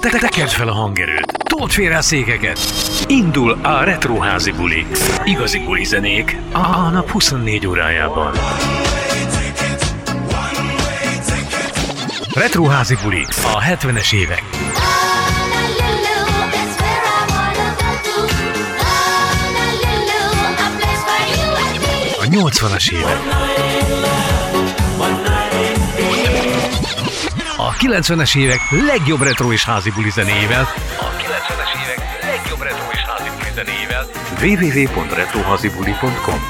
Te tekerd fel a hangerőt, told félre a székeket. Indul a Retroházi buli. Igazi buli zenék a nap 24 órájában. Retroházi buli a 70-es évek. A 80-as évek. A 90-es évek legjobb retro és házi buli zenéjével. A 90-es évek legjobb retro és házi buli zenéjével. www.retroházibuli.com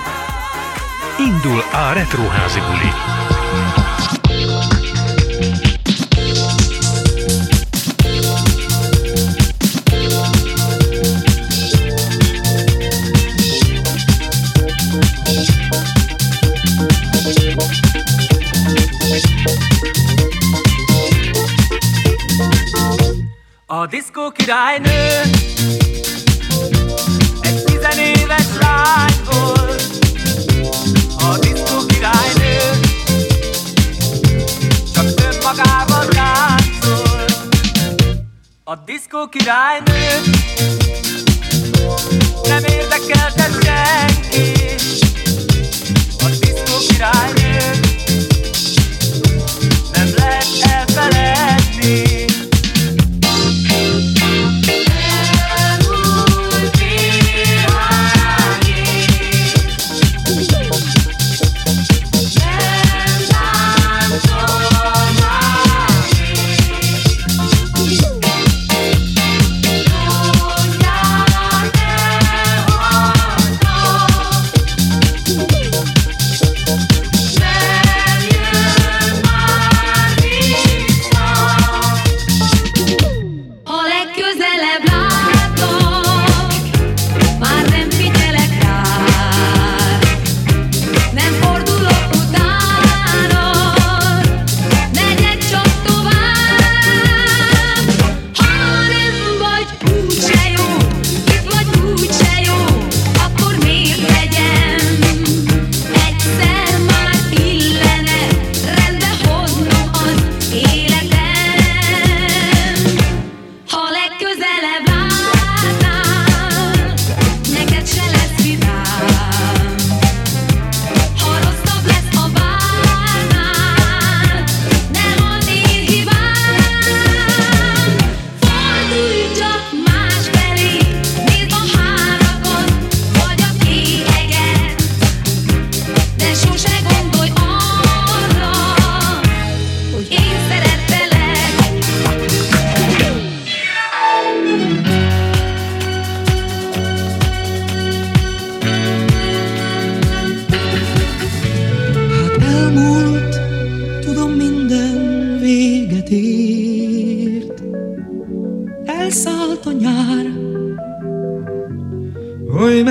Indul a Retroházi buli. Diszkó királynő. Egy tizenéves lány volt A diszkó királynő. Csak önmagában táncol A diszkó királynő. Nem érdekelte senki A diszkó királynő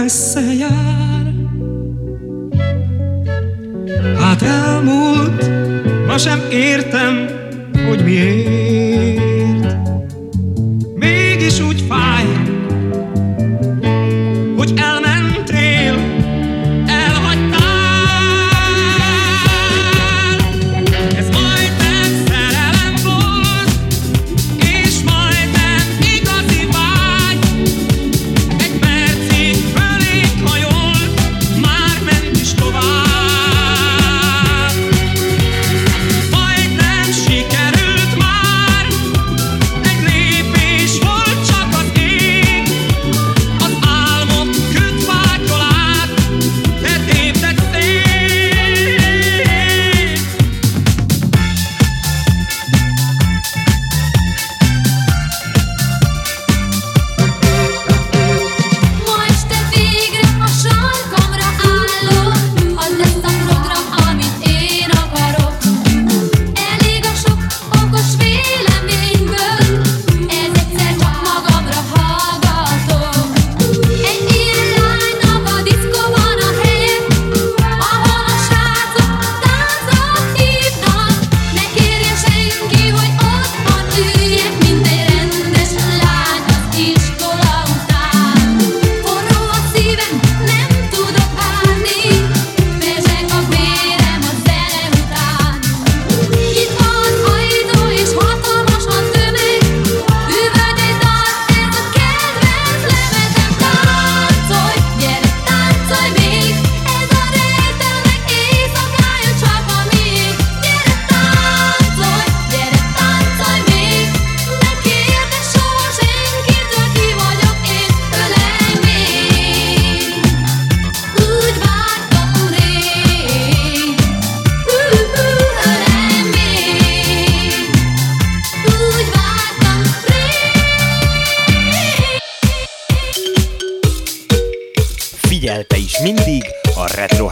oly messze jár.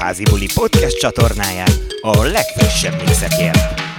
Retroházi Buli podcast csatornáján a legfrissebb mixekért.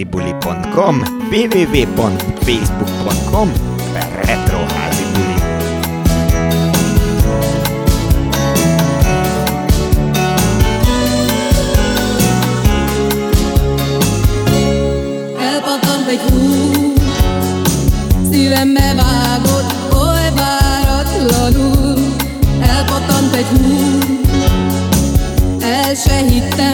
retroházibuli.com www.facebook.com retroházibuli Elpattant egy hú, szívembe vágott, oly váratlanul. Elpattant egy hú, el se hittem,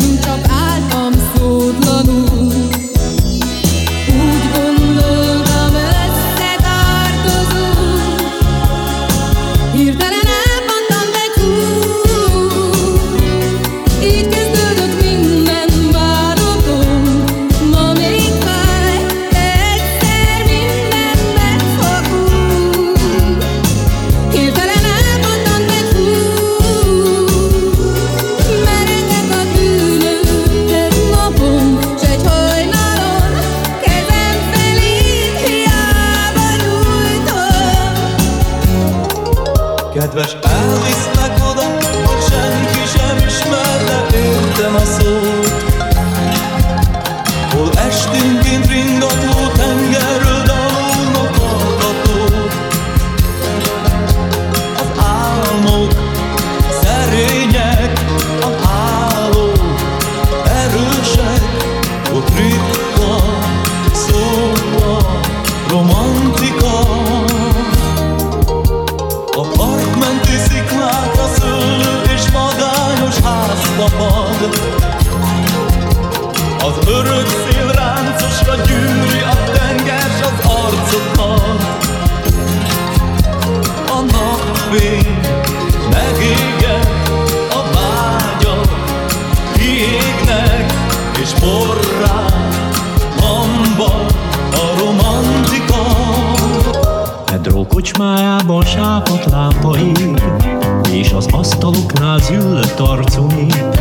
asztaloknál züllött arcú nép.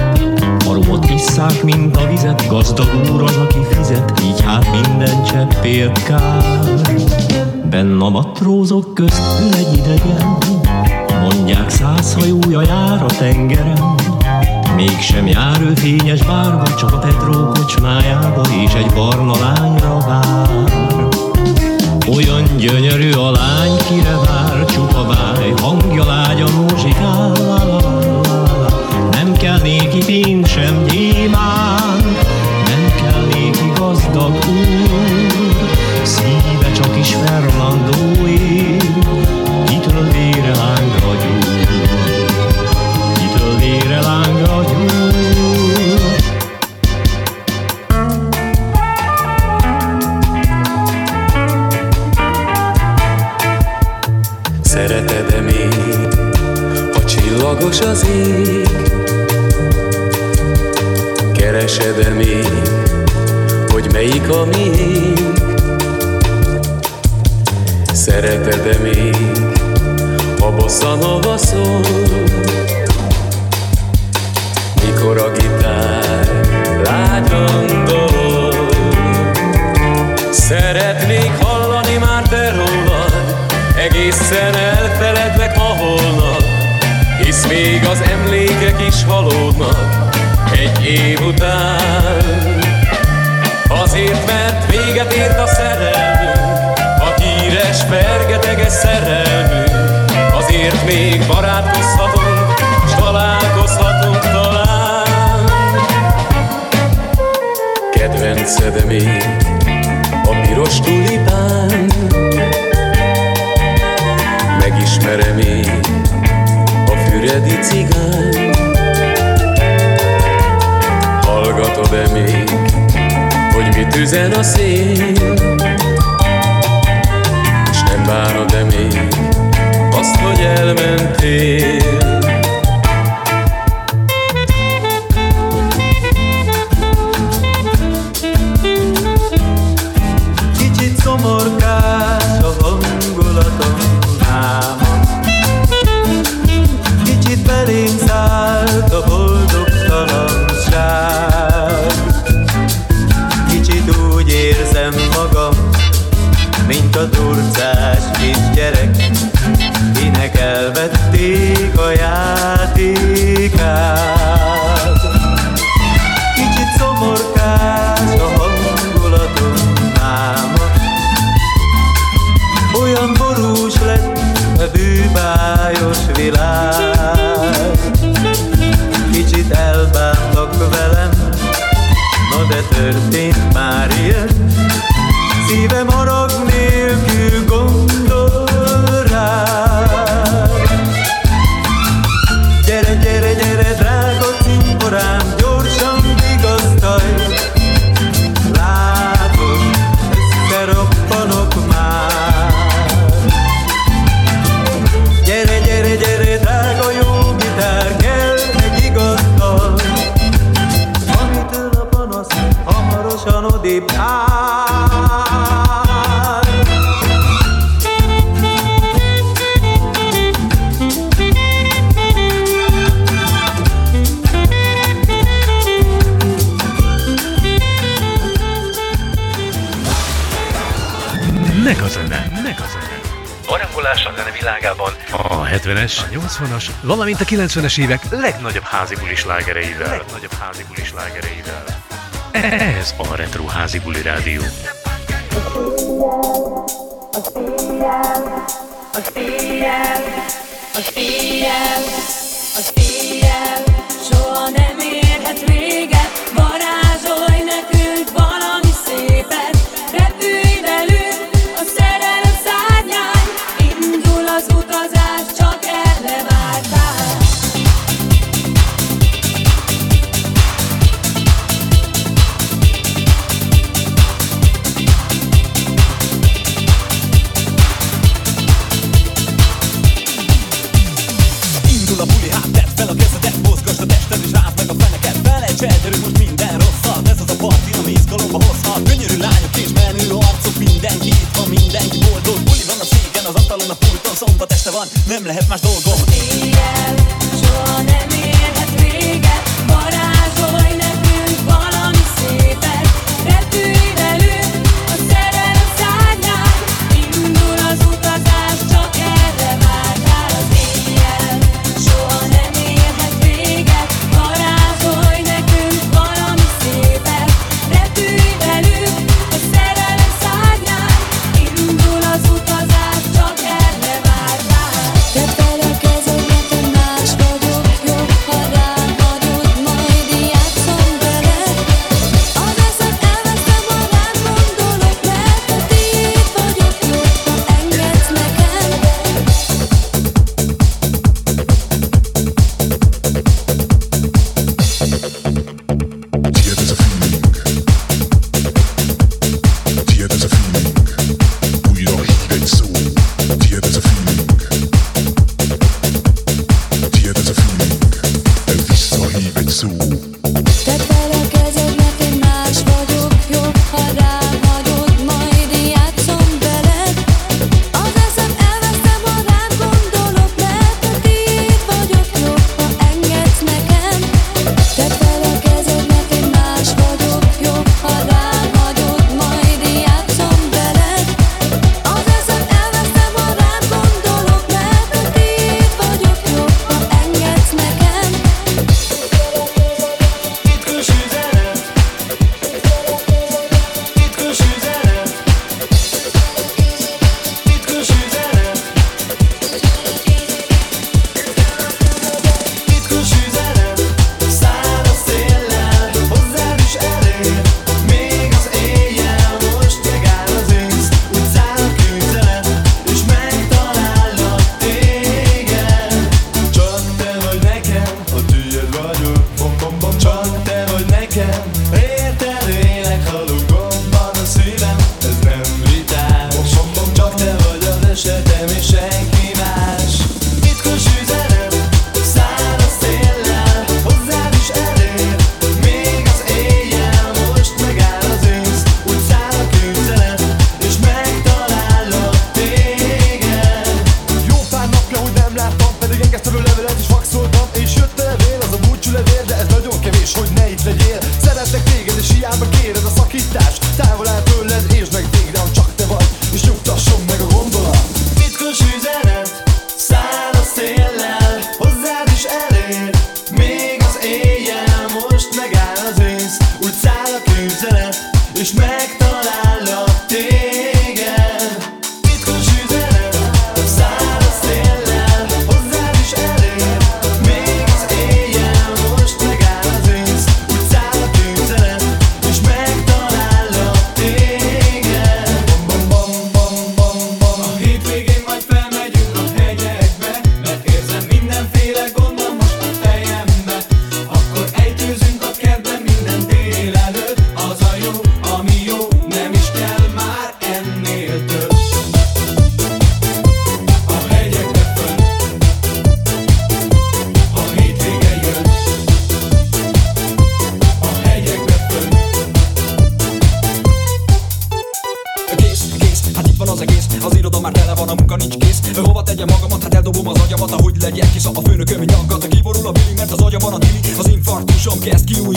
A romot isszák, mint a vizet, gazdag úr az, aki fizet, így hát minden cseppért kár. Benn a matrózok közt ül egy idegen, mondják száz hajója jár a tengeren. Mégsem jár ő fényes bárba, csak a Pedro kocsmájába, és egy barna lányra vár. Olyan gyönyörű a lány, kire vár csupa váj, hangja lágyan muzsikál, kell néki pénz sem gyémán, nem kell néki gazdag úr, felénk, hogy melyik a miénk. Szereted-e még a bosszanova szól? Mikor a gitár lágyan dol? Szeretnék hallani már te rólad, egészen elfeledlek ma holnap, hisz még az emlékek is valódnak, egy év után. Azért, mert véget ért a szerelmünk, a híres, fergeteges szerelmünk. Azért még barátkozhatunk, s találkozhatunk talán. Kedvenced még a piros tulipán, megismerem én a füredi cigány. eszembe még, hogy mit üzen a szél. És nem várod-e még azt, hogy elmentél? 70-es, a 80-as, valamint a 90-es évek legnagyobb házi házibuli slágereivel. Legnagyobb házi házibuli slágereivel. E, ez a Retro házi buli Rádió. A széjjel, a széjjel, a széjjel, Csütörtökön szombat este van, nem lehet más dolgom. Éjjel soha nem érhet véget, barát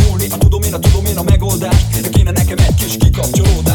szólni A tudom én, a tudom én a megoldást De kéne nekem egy kis kikapcsolódás.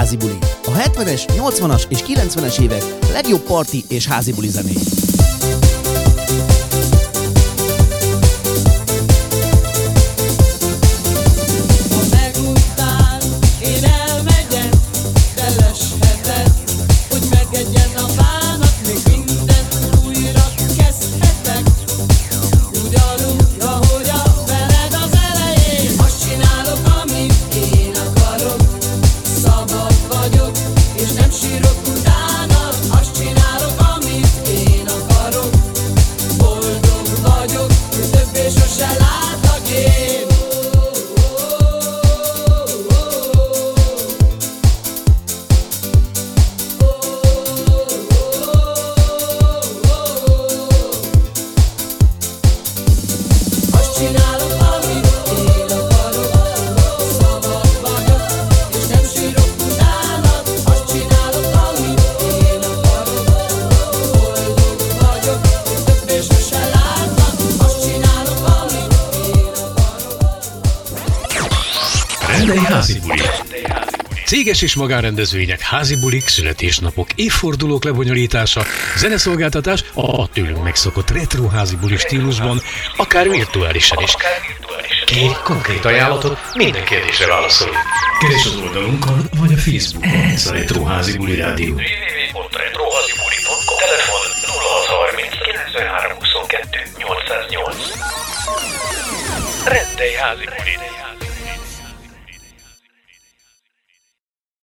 házi. A 70-es, 80-as és 90-es évek legjobb parti és házibuli zenéi. Házi buli. Céges és magánrendezvények, házi bulik, születésnapok, évfordulók lebonyolítása, zeneszolgáltatás a tőlünk megszokott retro házi buli stílusban, akár virtuálisan is. Kérj konkrét ajánlatot, minden kérdésre válaszol. Keres az oldalunkon, vagy a Facebook? Ez a Retro Házi Buli Rádió. www.retrohazibuli.com Telefon 0630 9322 808 Rendelj házi buli.